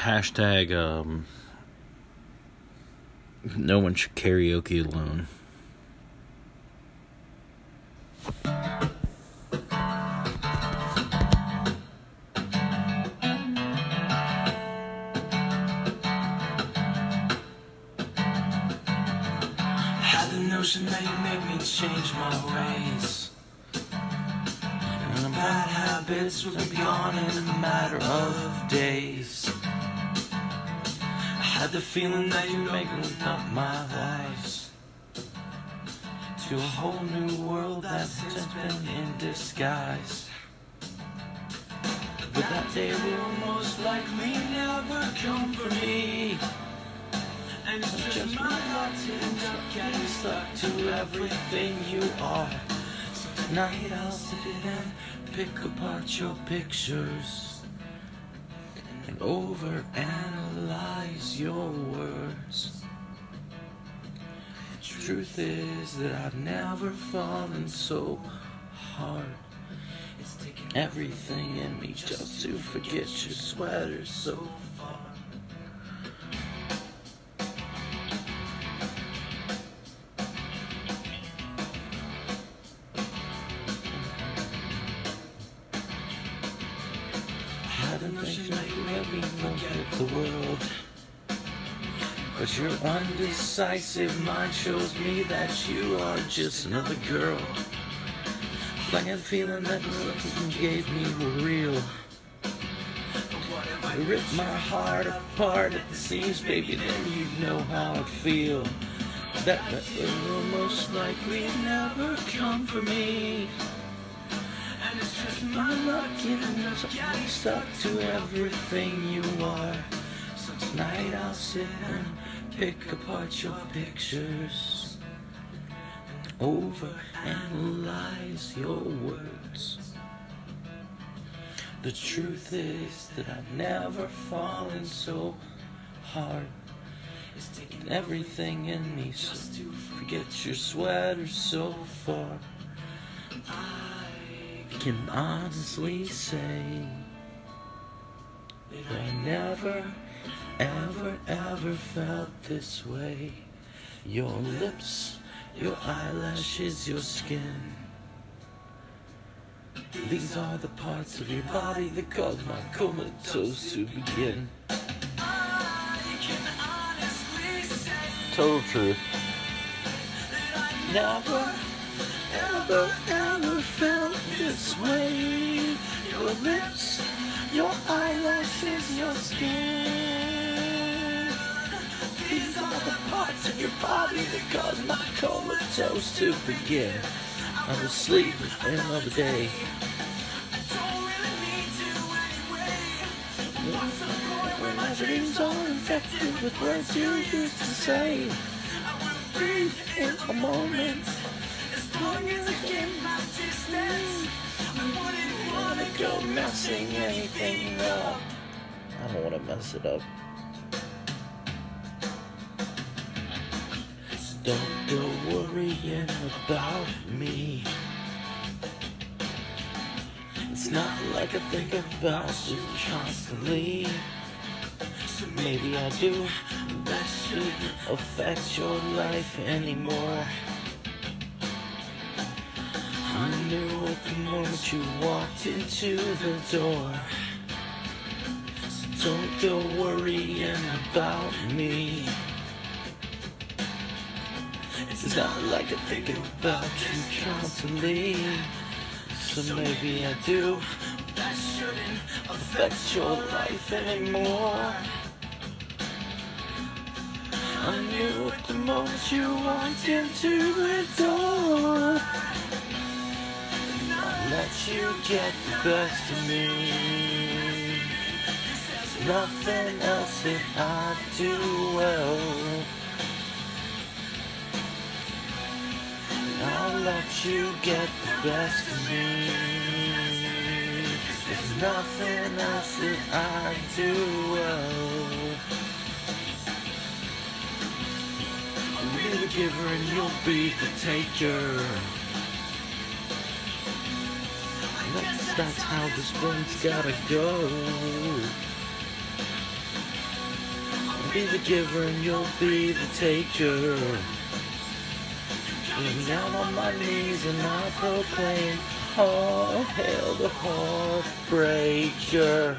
Hashtag um, no one should karaoke alone. Had the notion that you make me change my ways. And the bad habits would be gone in a matter of days. Had the feeling that you make me up my lives to a whole new world that's just been in disguise. But that day will most likely never come for me. And it's just my luck to end up getting stuck to everything you are. So tonight I'll sit and pick apart your pictures and overanalyze your words. Truth is that I've never fallen so hard. Everything in me just to forget your sweater so made me the world. But your undecisive mind shows me that you are just another girl. Like a feeling that you gave me were real. You ripped my heart apart at the seams, baby, then you know how I feel. That that will most likely never come for me. Just my luck, know, I'm stuck to everything you are. So tonight I'll sit and pick apart your pictures overanalyze your words. The truth is that I've never fallen so hard. It's taken everything in me to forget your sweater so far. I can honestly say that I never, ever, ever felt this way. Your lips, your eyelashes, your skin. These are the parts of your body that cause my comatose to begin. Total truth. Never, ever, ever felt this way. Your lips, your eyelashes, your skin. These are the parts of your body that cause my comatose to begin. I was sleeping another day. When my dreams are infected with words you used to say. Breathe in a moment. As long as I can not I wouldn't wanna go messing anything up. I don't want to mess it up. Don't go worrying about me. It's not like I think about you constantly. So maybe I do. That shouldn't affect your life anymore. I knew at the moment you walked into the door. So don't go worrying about me. It's not like I'm thinking about you constantly. So maybe I do. That shouldn't affect your life anymore. I knew at the moment you walked into the door. Let you get the best of me. There's nothing else that I do well. I'll let you get the best of me. There's nothing else that I do well. Be the giver and you'll be the taker. That's, how this one's gotta go. Be the giver and you'll be the taker. And down on my knees and I proclaim, oh, hail the heartbreaker.